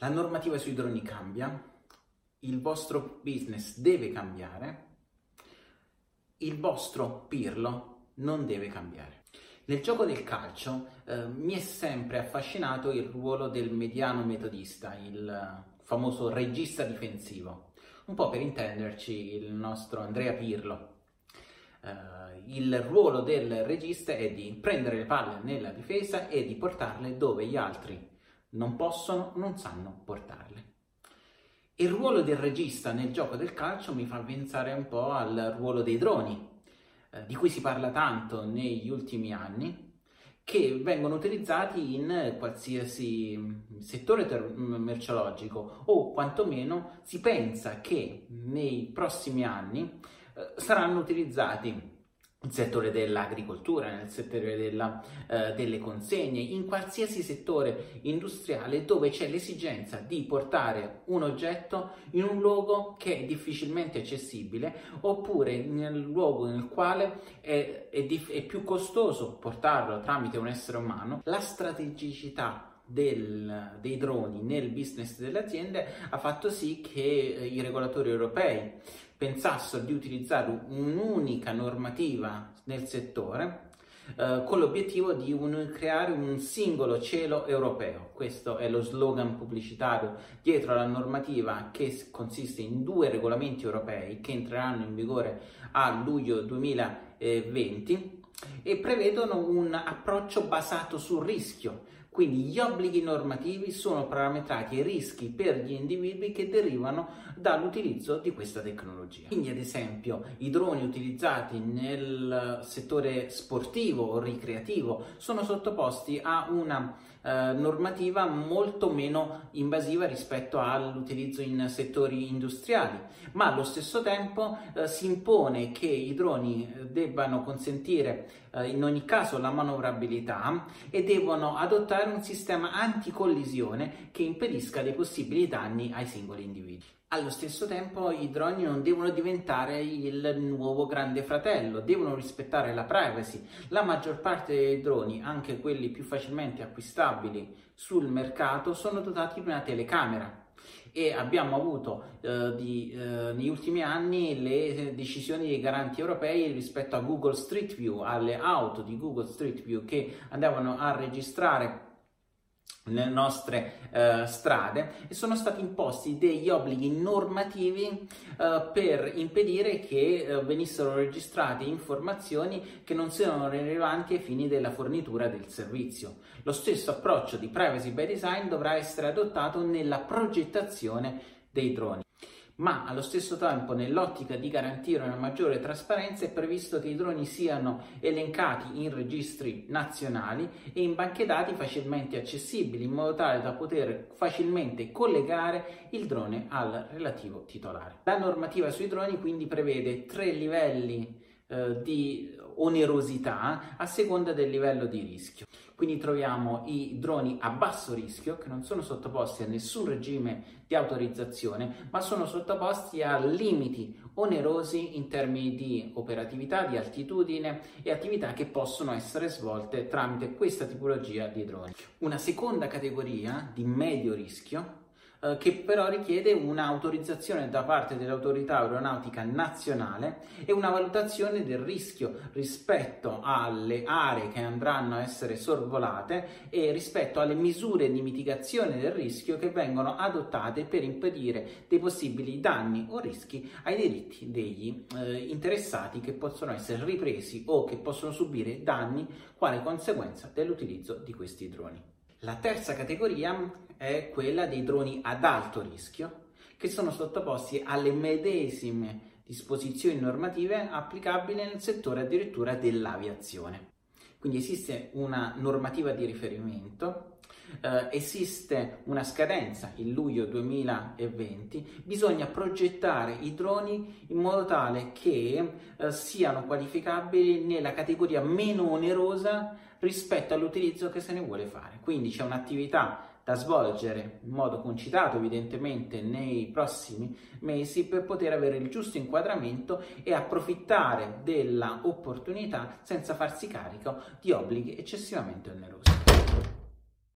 La normativa sui droni cambia, il vostro business deve cambiare, il vostro pirlo non deve cambiare. Nel gioco del calcio eh, mi è sempre affascinato il ruolo del mediano metodista, il famoso regista difensivo. Un po' per intenderci il nostro Andrea Pirlo. Uh, il ruolo del regista è di prendere le palle nella difesa e di portarle dove gli altri non possono, non sanno portarle. Il ruolo del regista nel gioco del calcio mi fa pensare un po' al ruolo dei droni, eh, di cui si parla tanto negli ultimi anni, che vengono utilizzati in qualsiasi settore ter- merceologico o quantomeno si pensa che nei prossimi anni eh, saranno utilizzati nel settore dell'agricoltura, nel settore della, eh, delle consegne, in qualsiasi settore industriale dove c'è l'esigenza di portare un oggetto in un luogo che è difficilmente accessibile oppure nel luogo nel quale è, è, è più costoso portarlo tramite un essere umano. La strategicità del, dei droni nel business delle aziende ha fatto sì che eh, i regolatori europei pensassero di utilizzare un'unica normativa nel settore eh, con l'obiettivo di un, creare un singolo cielo europeo. Questo è lo slogan pubblicitario dietro alla normativa che consiste in due regolamenti europei che entreranno in vigore a luglio 2020 e prevedono un approccio basato sul rischio quindi gli obblighi normativi sono parametrati ai rischi per gli individui che derivano dall'utilizzo di questa tecnologia. Quindi ad esempio i droni utilizzati nel settore sportivo o ricreativo sono sottoposti a una eh, normativa molto meno invasiva rispetto all'utilizzo in settori industriali, ma allo stesso tempo eh, si impone che i droni eh, debbano consentire eh, in ogni caso la manovrabilità e devono adottare un sistema anticollisione che impedisca dei possibili danni ai singoli individui. Allo stesso tempo i droni non devono diventare il nuovo grande fratello, devono rispettare la privacy. La maggior parte dei droni, anche quelli più facilmente acquistabili sul mercato, sono dotati di una telecamera e abbiamo avuto eh, di, eh, negli ultimi anni le decisioni dei garanti europei rispetto a Google Street View, alle auto di Google Street View che andavano a registrare nelle nostre eh, strade e sono stati imposti degli obblighi normativi eh, per impedire che eh, venissero registrate informazioni che non siano rilevanti ai fini della fornitura del servizio. Lo stesso approccio di privacy by design dovrà essere adottato nella progettazione dei droni ma allo stesso tempo nell'ottica di garantire una maggiore trasparenza è previsto che i droni siano elencati in registri nazionali e in banche dati facilmente accessibili in modo tale da poter facilmente collegare il drone al relativo titolare. La normativa sui droni quindi prevede tre livelli eh, di onerosità a seconda del livello di rischio. Quindi troviamo i droni a basso rischio che non sono sottoposti a nessun regime di autorizzazione, ma sono sottoposti a limiti onerosi in termini di operatività, di altitudine e attività che possono essere svolte tramite questa tipologia di droni. Una seconda categoria di medio rischio eh, che però richiede un'autorizzazione da parte dell'autorità aeronautica nazionale e una valutazione del rischio rispetto alle aree che andranno a essere sorvolate e rispetto alle misure di mitigazione del rischio che vengono adottate per impedire dei possibili danni o rischi ai diritti degli eh, interessati che possono essere ripresi o che possono subire danni quale conseguenza dell'utilizzo di questi droni. La terza categoria è quella dei droni ad alto rischio, che sono sottoposti alle medesime disposizioni normative applicabili nel settore addirittura dell'aviazione. Quindi esiste una normativa di riferimento, eh, esiste una scadenza, il luglio 2020, bisogna progettare i droni in modo tale che eh, siano qualificabili nella categoria meno onerosa rispetto all'utilizzo che se ne vuole fare. Quindi c'è un'attività da svolgere in modo concitato evidentemente nei prossimi mesi per poter avere il giusto inquadramento e approfittare della opportunità senza farsi carico di obblighi eccessivamente onerosi.